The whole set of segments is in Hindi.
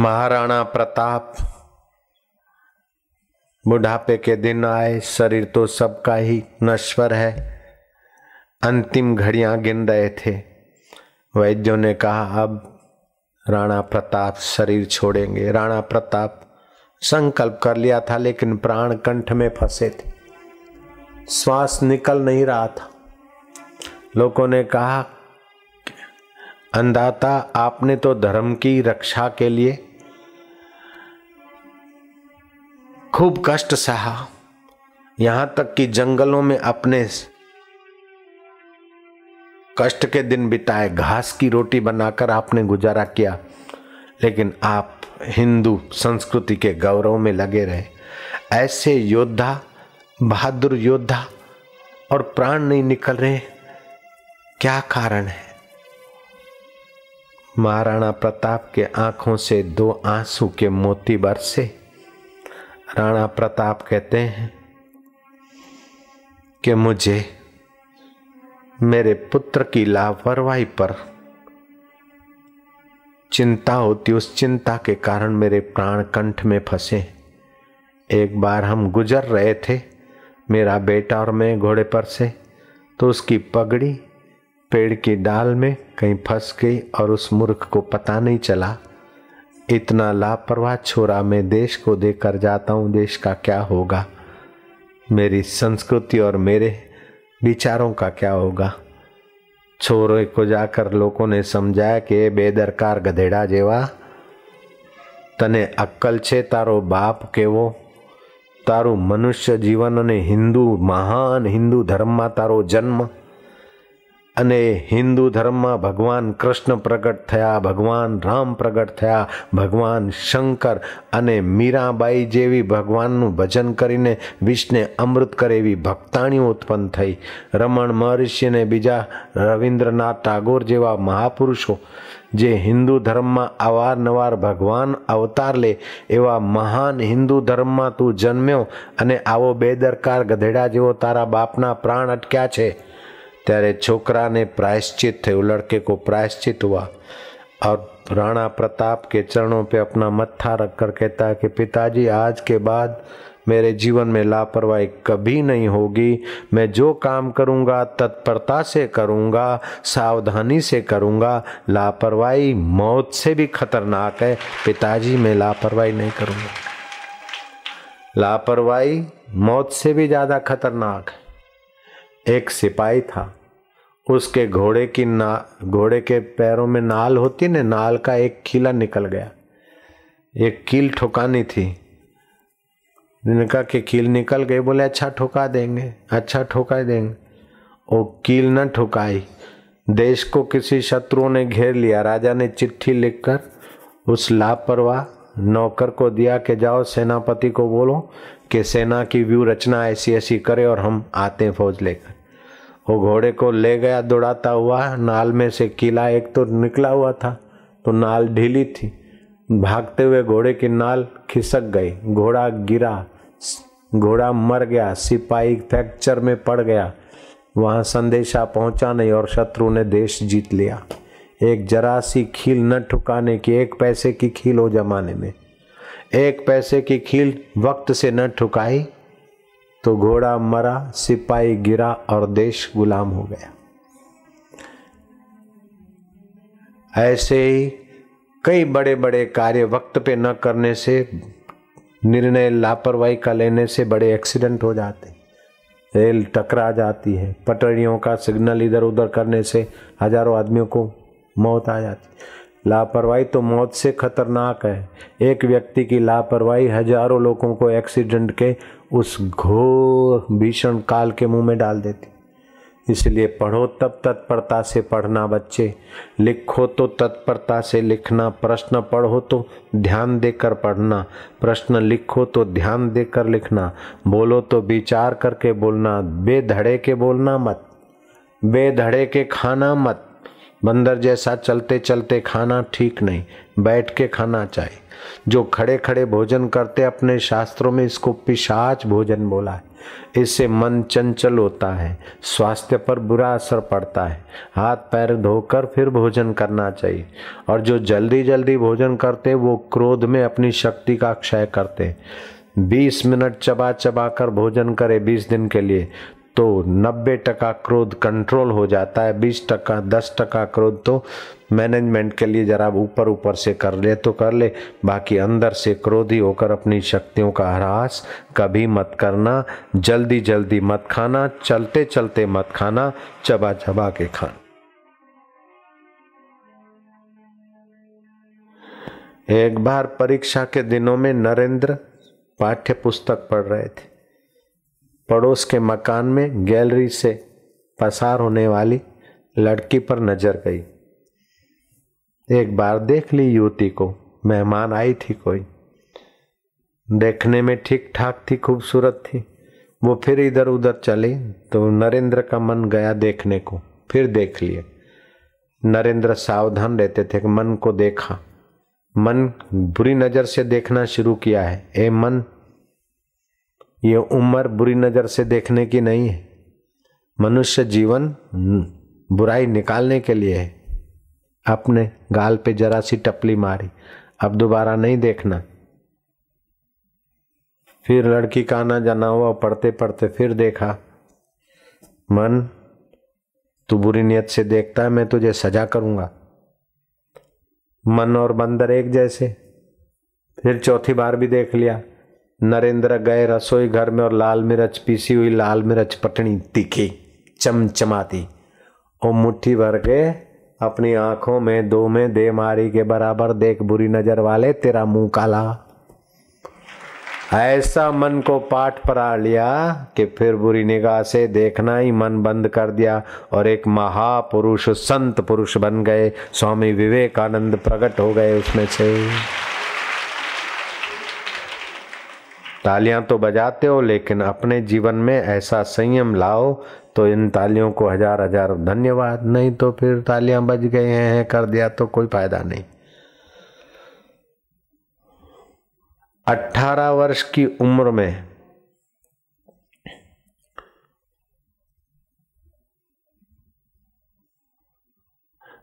महाराणा प्रताप, बुढ़ापे के दिन आए, शरीर तो सबका ही नश्वर है। अंतिम घड़ियाँ गिन रहे थे। वैद्यों ने कहा, अब राणा प्रताप शरीर छोड़ेंगे। राणा प्रताप संकल्प कर लिया था, लेकिन प्राण कंठ में फंसे थे। श्वास निकल नहीं रहा था। लोगों ने कहा अंदाता आपने तो धर्म की रक्षा के लिए खूब कष्ट सहा। यहाँ तक कि जंगलों में अपने कष्ट के दिन बिताए, घास की रोटी बनाकर आपने गुजारा किया। लेकिन आप हिंदू संस्कृति के गौरव में लगे रहे। ऐसे योद्धा, बहादुर योद्धा और प्राण नहीं निकल रहे, क्या कारण है? महाराणा प्रताप के आँखों से दो आँसू के मोती बरसे। राणा प्रताप कहते हैं कि मुझे मेरे पुत्र की लापरवाही पर चिंता होती, उस चिंता के कारण मेरे प्राण कंठ में फंसे। एक बार हम गुजर रहे थे, मेरा बेटा और मैं घोड़े पर से तो उसकी पगड़ी पेड़ की डाल में कहीं फंस गई और उस मूर्ख को पता नहीं चला इतना लापरवाह छोरा मैं देश को देकर जाता हूँ देश का क्या होगा मेरी संस्कृति और मेरे विचारों का क्या होगा छोरे को जाकर लोगों ने समझाया कि बेदरकार गधेड़ा जेवा तने अक्कल छे तारो बाप કેવો તારું મનુષ્ય જીવન અને હિન્દુ મહાન હિન્દુ ધર્મમાં તારો જન્મ અને હિન્દુ ધર્મમાં ભગવાન કૃષ્ણ પ્રગટ થયા, ભગવાન રામ પ્રગટ થયા, ભગવાન શંકર અને મીરાબાઈ જેવી ભગવાનનું ભજન કરીને વિષને અમૃત કરે એવી ભક્તાણીઓ ઉત્પન્ન થઈ. રમણ મહર્ષિ અને બીજા રવિન્દ્રનાથ ટાગોર જેવા મહાપુરુષો જે હિન્દુ ધર્મમાં અવારનવાર ભગવાન અવતાર લે એવા મહાન હિન્દુ ધર્મમાં તું જન્મ્યો અને આવો બેદરકાર ગધેડા જેવો તારા બાપના પ્રાણ અટક્યા છે. ત્યારે छोकरा ने प्रायश्चित थे लड़के को प्रायश्चित हुआ और राणा प्रताप के चरणों पे अपना मत्था रख कर कहता है कि पिताजी आज के बाद मेरे जीवन में लापरवाही कभी नहीं होगी मैं जो काम करूंगा तत्परता से करूंगा सावधानी से करूंगा लापरवाही मौत से भी खतरनाक है पिताजी मैं लापरवाही नहीं करूंगा लापरवाही मौत से भी ज्यादा खतरनाक है एक सिपाही था। उसके घोड़े की ना, घोड़े के पैरों में नाल होती ना, नाल का एक खीला निकल गया। एक कील ठुकानी थी। जिन्होंने कहा कि कील निकल गई, बोले अच्छा ठुका देंगे अच्छा ठुका देंगे। वो कील न ठुकाई। देश को किसी शत्रुओं ने घेर लिया। राजा ने चिट्ठी लिखकर उस लापरवाह नौकर को दिया कि जाओ, सेनापति को बोलो कि सेना की व्यू रचना ऐसी ऐसी करे और हम आते फौज लेकर। वो घोड़े को ले गया, दौड़ाता हुआ, नाल में से किला एक तो निकला हुआ था तो नाल ढीली थी। भागते हुए घोड़े की नाल खिसक गई, घोड़ा गिरा, घोड़ा मर गया, सिपाही फ्रैक्चर में पड़ गया। वहाँ संदेशा पहुँचा नहीं और शत्रु ने देश जीत लिया। एक जरा सी खील न ठुकाने की, एक पैसे की खील हो जमाने में। एक पैसे की खील वक्त से न ठुकाई तो घोड़ा मरा, सिपाही गिरा और देश गुलाम हो गया। ऐसे ही कई बड़े बड़े कार्य वक्त पे न करने से, निर्णय लापरवाही का लेने से बड़े एक्सीडेंट हो जाते। रेल टकरा जाती है, पटरियों का सिग्नल इधर उधर करने से हज़ारों आदमियों को मौत आ जाती। लापरवाही तो मौत से खतरनाक है। एक व्यक्ति की लापरवाही हज़ारों लोगों को एक्सीडेंट के उस घोर भीषण काल के मुँह में डाल देती। इसलिए पढ़ो तब तत्परता से पढ़ना बच्चे। लिखो तो तत्परता से लिखना। प्रश्न पढ़ो तो ध्यान देकर पढ़ना। प्रश्न लिखो तो ध्यान देकर लिखना। बोलो तो विचार करके बोलना। बेधड़े के बोलना मत। बेधड़े के खाना मत। बंदर जैसा चलते चलते खाना ठीक नहीं, बैठ के खाना चाहिए जो खड़े खड़े भोजन करते अपने शास्त्रों में इसको पिशाच भोजन बोला है। इससे मन चंचल होता है, स्वास्थ्य पर बुरा असर पड़ता है। हाथ पैर धोकर फिर भोजन करना चाहिए। और जो जल्दी जल्दी भोजन करते, वो क्रोध में अपनी शक्ति का क्षय करते। बीस मिनट चबा चबा कर भोजन करे बीस दिन के लिए। तो 90 टका क्रोध कंट्रोल हो जाता है 20 टका 10 टका क्रोध तो मैनेजमेंट के लिए जरा ऊपर ऊपर से कर ले तो कर ले, बाकी अंदर से क्रोधी होकर अपनी शक्तियों का ह्रास कभी मत करना, जल्दी जल्दी मत खाना, चलते चलते मत खाना, चबा चबा के खाना। एक बार परीक्षा के दिनों में नरेंद्र पाठ्य पुस्तक पढ़ रहे थे। पड़ोस के मकान में गैलरी से पसार होने वाली लड़की पर नज़र गई। एक बार देख ली युवती को, मेहमान आई थी कोई। देखने में ठीक ठाक थी, खूबसूरत थी। वो फिर इधर उधर चली तो नरेंद्र का मन गया देखने को, फिर देख लिए। नरेंद्र सावधान रहते थे कि मन को देखा। मन बुरी नज़र से देखना शुरू किया है। ए मन ये उम्र बुरी नज़र से देखने की नहीं है। मनुष्य जीवन बुराई निकालने के लिए है। अपने गाल पे जरा सी टपली मारी, अब दोबारा नहीं देखना। फिर लड़की का आना जाना हुआ पढ़ते पढ़ते फिर देखा, मन, तू बुरी नियत से देखता है, मैं तुझे सजा करूँगा। मन और बंदर एक जैसे। फिर चौथी बार भी देख लिया। नरेंद्र गए रसोई घर में और लाल मिर्च पीसी हुई लाल मिर्च पटनी तीखी, चमचमाती। और मुट्ठी भर के अपनी आँखों में दो में दे मारी के बराबर देख बुरी नज़र वाले तेरा मुँह काला। ऐसा मन को पाठ पढ़ा लिया कि फिर बुरी निगाह से देखना ही मन बंद कर दिया और एक महापुरुष, संत पुरुष बन गए। स्वामी विवेकानंद प्रकट हो गए उसमें से। तालियाँ तो बजाते हो, लेकिन अपने जीवन में ऐसा संयम लाओ तो इन तालियों को हज़ार हज़ार धन्यवाद। नहीं तो फिर तालियाँ बज गए हैं, कर दिया तो कोई फ़ायदा नहीं। अठारह वर्ष की उम्र में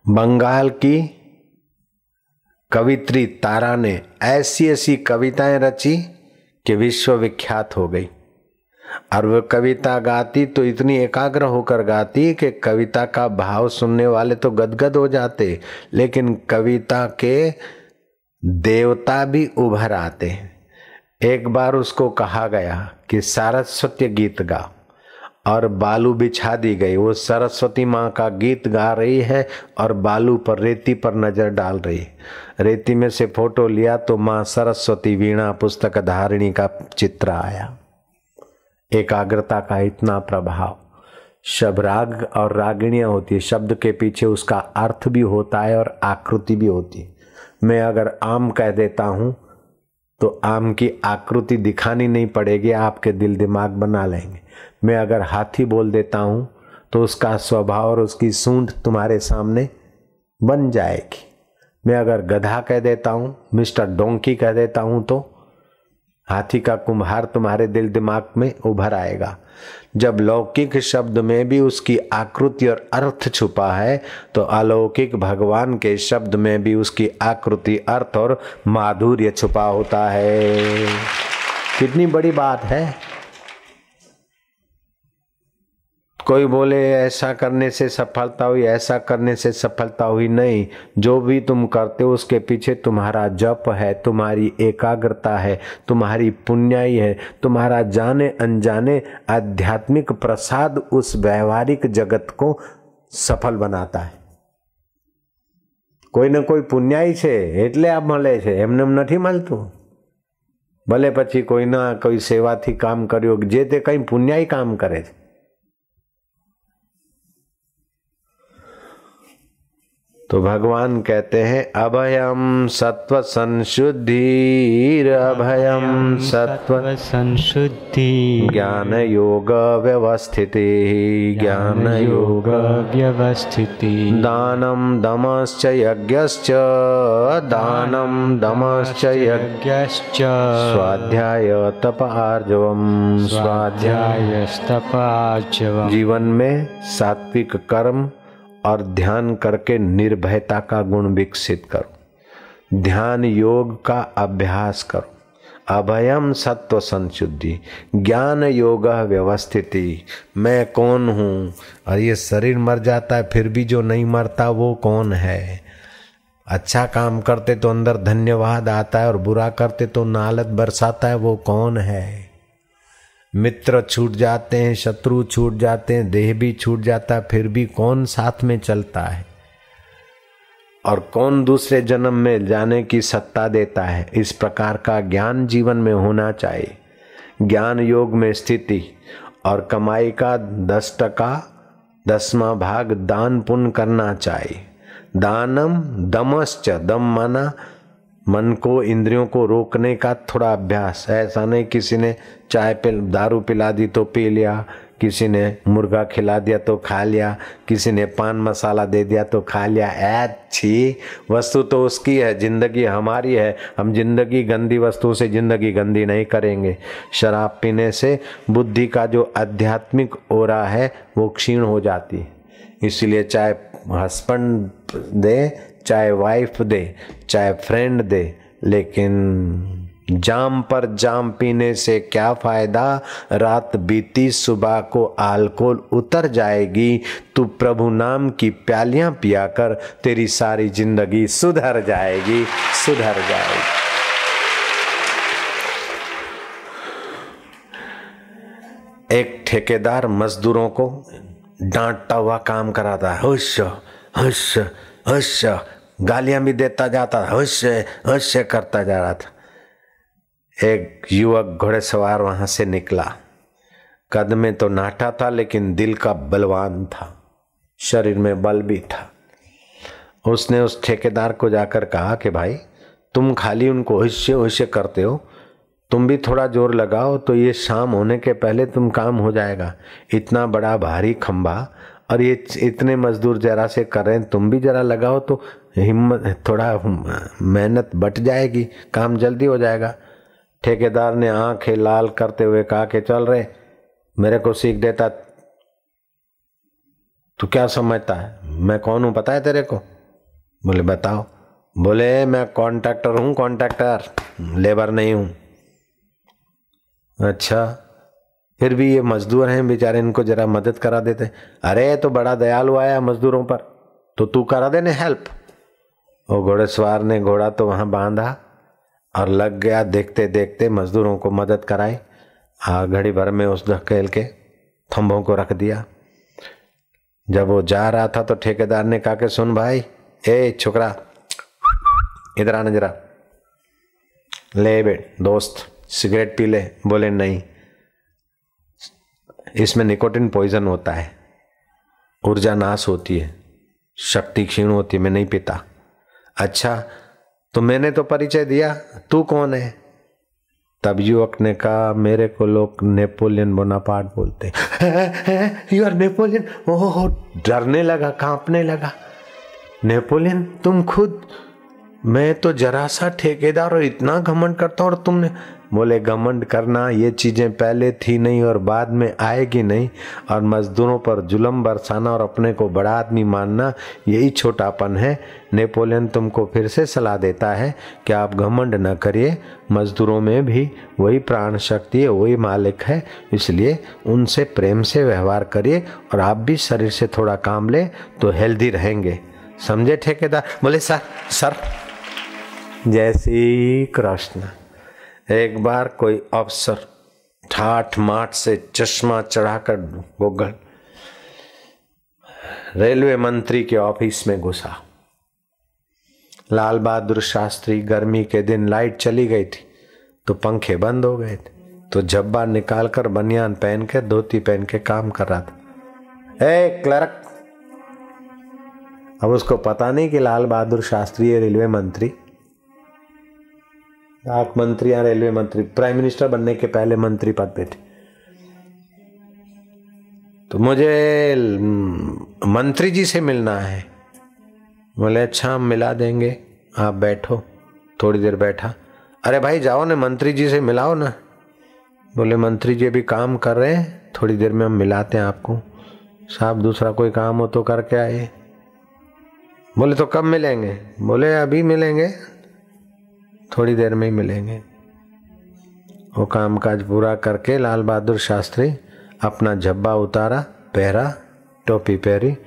बंगाल की कवित्री तारा ने ऐसी ऐसी कविताएँ रची। कि विश्व विख्यात हो गई। और वह कविता गाती तो इतनी एकाग्र होकर गाती कि कविता का भाव सुनने वाले तो गदगद हो जाते, लेकिन कविता के देवता भी उभर आते। एक बार उसको कहा गया कि सारस्वत्य गीत गा और बालू बिछा दी गई। वो सरस्वती माँ का गीत गा रही है और बालू पर रेती पर नज़र डाल रही। है रेती में से फ़ोटो लिया तो माँ सरस्वती वीणा पुस्तक धारिणी का चित्र आया। एकाग्रता का इतना प्रभाव। शबराग और रागिणियाँ होती है। शब्द के पीछे उसका अर्थ भी होता है और आकृति भी होती है। मैं अगर आम कह देता हूँ तो आम की आकृति दिखानी नहीं पड़ेगी, आपके दिल दिमाग बना लेंगे। मैं अगर हाथी बोल देता हूँ तो उसका स्वभाव और उसकी सूंढ तुम्हारे सामने बन जाएगी। मैं अगर गधा कह देता हूँ, मिस्टर डोंकी कह देता हूँ तो हाथी का कुम्हार तुम्हारे दिल दिमाग में उभर आएगा। जब लौकिक शब्द में भी उसकी आकृति और अर्थ छुपा है तो अलौकिक भगवान के शब्द में भी उसकी आकृति, अर्थ और माधुर्य छुपा होता है। कितनी बड़ी बात है। कोई बोले ऐसा करने से सफलता हुई ऐसा करने से सफलता हुई नहीं जो भी तुम करते हो उसके पीछे तुम्हारा जप है तुम्हारी एकाग्रता है तुम्हारी पुण्याई है तुम्हारा जाने अनजाने आध्यात्मिक प्रसाद उस व्यवहारिक जगत को सफल बनाता है કોઈને કોઈ પુણ્યાય છે એટલે આ મળે છે એમને નથી મળતું ભલે પછી કોઈના કોઈ સેવાથી કામ કર્યું જે તે કંઈ પુણ્યાય કામ કરે છે तो भगवान कहते हैं अभयम सत्व संशुद्धि अभयम सत्व संशुद्धि ज्ञान योग व्यवस्थिति ज्ञान योग व्यवस्थिति दानम दमश्च यज्ञश्च दानम दमश्च यज्ञ स्वाध्याय तप आर्जवम स्वाध्याय स्वाध्यायस्तपाचवम् जीवन में सात्विक कर्म और ध्यान करके निर्भयता का गुण विकसित करो। ध्यान योग का अभ्यास करो। अभयम सत्व संशुद्धि। ज्ञान योग व्यवस्थिति। मैं कौन हूँ? और ये शरीर मर जाता है, फिर भी जो नहीं मरता वो कौन है? अच्छा काम करते तो अंदर धन्यवाद आता है और बुरा करते तो नालत बरसाता है, वो कौन है? मित्र छूट जाते हैं, शत्रु छूट जाते हैं, देह भी छूट जाता है, फिर भी कौन साथ में चलता है? और कौन दूसरे जन्म में जाने की सत्ता देता है? इस प्रकार का ज्ञान जीवन में होना चाहिए। ज्ञान योग में स्थिति और कमाई का दस टका, दसवा भाग दान पुण्य करना चाहिए। दानम दमश्च दम माना मन को, इंद्रियों को रोकने का थोड़ा अभ्यास। ऐसा नहीं किसी ने चाय पे दारू पिला दी तो पी लिया, किसी ने मुर्गा खिला दिया तो खा लिया, किसी ने पान मसाला दे दिया तो खा लिया। अच्छी वस्तु तो उसकी है, ज़िंदगी हमारी है। हम ज़िंदगी गंदी वस्तु से ज़िंदगी गंदी नहीं करेंगे। शराब पीने से बुद्धि का जो आध्यात्मिक ओरा है, वो क्षीण हो जाती है। इसलिए चाहे हस्बैंड दे, चाहे वाइफ दे, चाहे फ्रेंड दे, लेकिन जाम पर जाम पीने से क्या फ़ायदा? रात बीती, सुबह को अल्कोहल उतर जाएगी। तू प्रभु नाम की प्यालियाँ पिया कर तेरी सारी ज़िंदगी सुधर जाएगी सुधर जाएगी। एक ठेकेदार मजदूरों को डांटता हुआ काम कराता हुश हुश हुश। गालियाँ भी देता जाता हुश हुश करता जा रहा था। एक युवक घोड़े सवार वहाँ से निकला। कद में तो नाटा था, लेकिन दिल का बलवान था। शरीर में बल भी था। उसने उस ठेकेदार को जाकर कहा कि, भाई, तुम खाली उनको हुश्य हुश्य करते हो। तुम भी थोड़ा ज़ोर लगाओ तो ये शाम होने के पहले तुम काम हो जाएगा। इतना बड़ा भारी खंबा और ये इतने मजदूर जरा से कर रहे हैं, तुम भी जरा लगाओ तो हिम्मत, थोड़ा मेहनत बट जाएगी, काम जल्दी हो जाएगा। ठेकेदार ने आँखें लाल करते हुए कहा कि, चल रहे मेरे को सीख देता, तू क्या समझता है? मैं कौन हूँ, पता है तेरे को? बोले, बताओ। बोले, मैं कॉन्ट्रैक्टर हूँ, कॉन्ट्रैक्टर, लेबर नहीं हूँ। अच्छा। फिर भी ये मजदूर हैं, बेचारे इनको जरा मदद करा देते। अरे तो बड़ा दयालु आया मजदूरों पर। तो तू करा देने हेल्प वो घोड़ेसवार ने घोड़ा तो वहाँ बांधा और लग गया देखते देखते मजदूरों को मदद कराई। आ घड़ी भर में उस धकेल के थंभों को रख दिया। जब वो जा रहा था तो ठेकेदार ने कहा कि सुन भाई, ए छोकरा, इधर आना जरा। ले बेट, दोस्त। सिगरेट पी ले, बोले, नहीं, इसमें निकोटिन पॉइजन होता है। ऊर्जा नाश होती है, शक्ति क्षीण होती है, मैं नहीं पीता। अच्छा तो मैंने तो परिचय दिया, तू कौन है? तब युवक ने कहा, मेरे को लोग नेपोलियन बोनापार्ट बोलते यू आर नेपोलियन ओह, डरने लगा, कांपने लगा। नेपोलियन, तुम खुद, मैं तो जरा सा ठेकेदार और इतना घमंड करता हूँ और तुमने बोले, घमंड करना, ये चीज़ें पहले थी नहीं और बाद में आएगी नहीं। और मजदूरों पर जुलम बरसाना और अपने को बड़ा आदमी मानना, यही छोटापन है। नेपोलियन तुमको फिर से सलाह देता है कि आप घमंड न करिए। मजदूरों में भी वही प्राण शक्ति है, वही मालिक है। इसलिए उनसे प्रेम से व्यवहार करिए और आप भी शरीर से थोड़ा काम ले तो हेल्दी रहेंगे। समझे ठेकेदार? बोले, सर सर। जय श्री कृष्ण। एक बार कोई अफसर ठाठ माठ से चश्मा चढ़ाकर गोगल रेलवे मंत्री के ऑफ़िस में घुसा। लाल बहादुर शास्त्री गर्मी के दिन लाइट चली गई थी तो पंखे बंद हो गए थे। तो जब्बा निकालकर बनियान पहन के, धोती पहन के काम कर रहा था। ए, क्लर्क! अब उसको पता नहीं कि लाल बहादुर शास्त्री रेलवे मंत्री डाक मंत्री या रेलवे मंत्री, प्राइम मिनिस्टर बनने के पहले मंत्री पद पे थे। तो मुझे मंत्री जी से मिलना है। बोले अच्छा हम मिला देंगे। आप बैठो, थोड़ी देर बैठा। अरे भाई, जाओ ना, मंत्री जी से मिलाओ ना। बोले, मंत्री जी अभी काम कर रहे हैं, थोड़ी देर में हम मिलाते हैं आपको। साहब, दूसरा कोई काम हो तो करके आए बोले तो कब मिलेंगे? बोले, अभी मिलेंगे। थोड़ी देर में ही मिलेंगे। वो काम काज पूरा करके लाल बहादुर शास्त्री अपना झब्बा उतारा, पहरा, टोपी पहरी,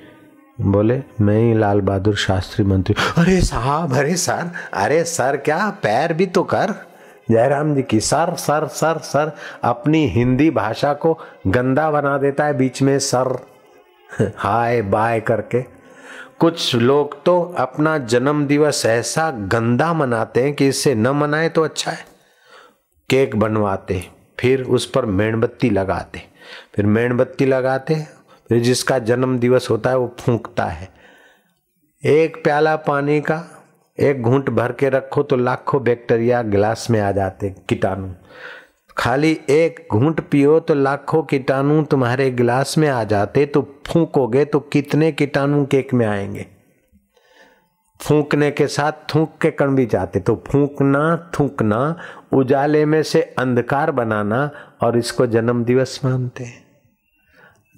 बोले, मैं ही लाल बहादुर शास्त्री मंत्री अरे साहब, अरे सर अरे सर, क्या पैर भी तो कर। जयराम जी की सर सर सर सर अपनी हिंदी भाषा को गंदा बना देता है बीच में सर। हाय बाय करके। कुछ लोग तो अपना जन्म दिवस ऐसा गंदा मनाते हैं कि इसे न मनाए तो अच्छा है। केक बनवाते, फिर उस पर मेणबत्ती लगाते, फिर मेणबत्ती लगाते, फिर जिसका जन्म दिवस होता है वो फूंकता है। एक प्याला पानी का एक घूंट भर के रखो तो लाखों बैक्टीरिया गिलास में आ जाते कीटाणु। खाली एक घूंट पियो तो लाखों कीटाणु तुम्हारे गिलास में आ जाते तो फूकोगे तो कितने कीटाणु केक में आएँगे? फूकने के साथ थूक के कण भी जाते तो फूकना, थूकना, उजाले में से अंधकार बनाना और इसको जन्म दिवस मानते हैं।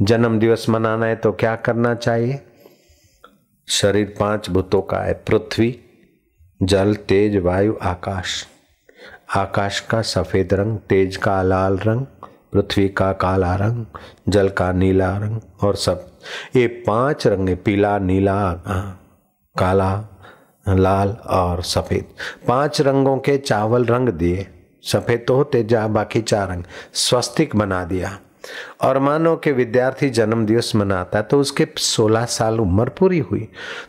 जन्म दिवस मनाना है तो क्या करना चाहिए? शरीर पाँच भूतों का है, पृथ्वी, जल, तेज, वायु, आकाश। आकाश का सफ़ेद रंग, तेज का लाल रंग, पृथ्वी का काला रंग, जल का नीला रंग और सब। ये पाँच रंग पीला, नीला, काला, लाल और सफ़ेद। पाँच रंगों के चावल रंग दिए। सफ़ेद तो होते, जा बाकी चार रंग। स्वस्तिक बना दिया। और मानो के विद्यार्थी जन्म दिवस मनाता तो उसके 16 साल उम्र पूरी हुई।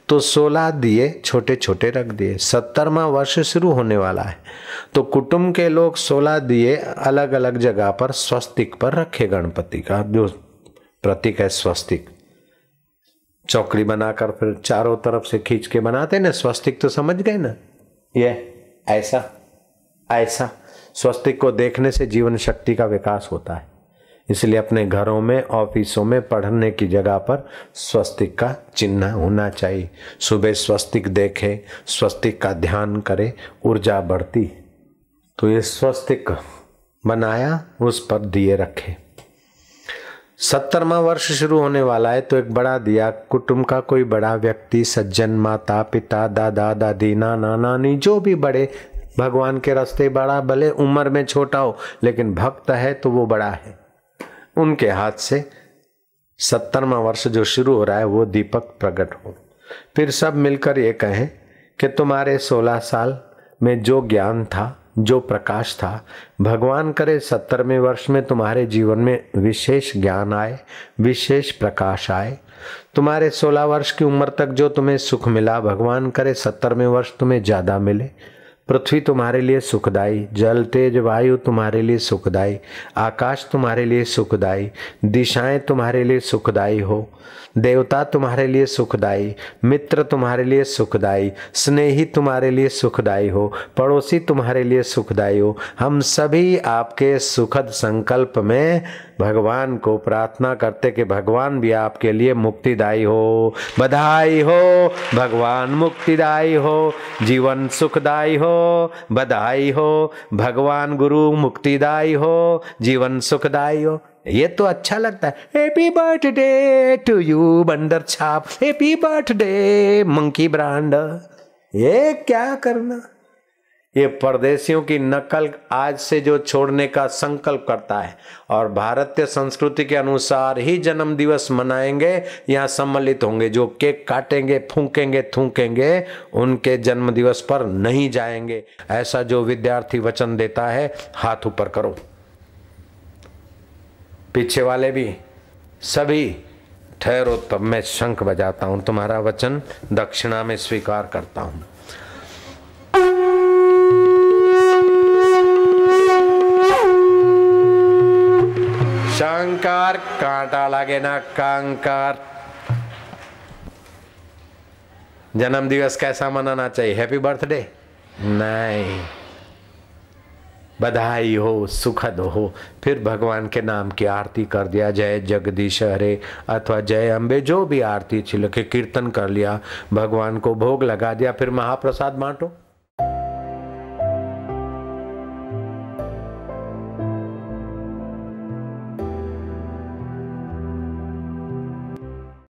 तो 16 दिए छोटे छोटे रख दिए। सत्तरवा वर्ष शुरू होने वाला है। तो कुटुंब के लोग 16 दिए अलग अलग जगह पर, स्वस्तिक पर रखे गणपति का। जो प्रतीक है स्वस्तिक। चौकड़ी बनाकर फिर चारों तरफ़ से खींच के बनाते ना, स्वस्तिक तो समझ गए ना? ये, ऐसा ऐसा। स्वस्तिक को देखने से जीवन शक्ति का विकास होता है। इसलिए अपने घरों में, ऑफिसों में पढ़ने की जगह पर स्वस्तिक का चिन्ह होना चाहिए। सुबह स्वस्तिक देखे, स्वस्तिक का ध्यान करे, ऊर्जा बढ़ती। तो ये स्वस्तिक बनाया, उस पर दिए रखे। सत्तरवा वर्ष शुरू होने वाला है तो एक बड़ा दिया। कुटुंब का कोई बड़ा व्यक्ति, सज्जन, माता, पिता, दादा, दादी, नाना, नानी, जो भी बड़े, भगवान के रास्ते बड़ा, भले उम्र में छोटा हो, लेकिन भक्त है तो वो बड़ा है। उनके हाथ से सत्तरवा वर्ष जो शुरू हो रहा है, वो दीपक प्रकट हो। फिर सब मिलकर ये कहें कि तुम्हारे सोलह साल में जो ज्ञान था, जो प्रकाश था, भगवान करे सत्तरवें वर्ष में तुम्हारे जीवन में विशेष ज्ञान आए, विशेष प्रकाश आए। तुम्हारे सोलह वर्ष की उम्र तक जो तुम्हें सुख मिला, भगवान करे सत्तरवें वर्ष तुम्हें ज़्यादा मिले। पृथ्वी तुम्हारे लिए सुखदाई, जल, तेज, वायु तुम्हारे लिए सुखदाई, आकाश तुम्हारे लिए सुखदाई, दिशाएँ तुम्हारे लिए सुखदाई हो, देवता तुम्हारे लिए सुखदाई, मित्र तुम्हारे लिए सुखदाई, स्नेही तुम्हारे लिए सुखदाई हो, पड़ोसी तुम्हारे लिए सुखदाई हो, हम सभी आपके सुखद संकल्प में भगवान को प्रार्थना करते कि भगवान भी आपके लिए मुक्तिदायी हो, बधाई हो, भगवान मुक्तिदायी हो, जीवन सुखदायी हो, बधाई हो, भगवान गुरु मुक्तिदायी हो, जीवन सुखदायी हो। ये तो अच्छा लगता है। हैप्पी बर्थडे टू यू बंदर छाप। हैप्पी बर्थडे मंकी ब्रांड ये क्या करना? ये परदेशियों की नकल आज से जो छोड़ने का संकल्प करता है और भारतीय संस्कृति के अनुसार ही जन्म दिवस मनाएँगे, यहाँ सम्मिलित होंगे। जो केक काटेंगे, फूकेंगे, थूकेंगे, उनके जन्म दिवस पर नहीं जाएँगे। ऐसा जो विद्यार्थी वचन देता है, हाथ ऊपर करो। पीछे वाले भी, सभी, ठहरो तब मैं शंख बजाता हूँ। तुम्हारा वचन दक्षिणा में स्वीकार करता हूँ। कांटा ना जन्म दिवस कैसा मनाना चाहिए? हैप्पी बर्थडे नहीं। बधाई हो, सुखद हो। फिर भगवान के नाम की आरती कर दिया। जय जगदीश हरे अथवा जय अम्बे जो भी आरती छिल के कीर्तन कर लिया, भगवान को भोग लगा दिया, फिर महाप्रसाद बांटो।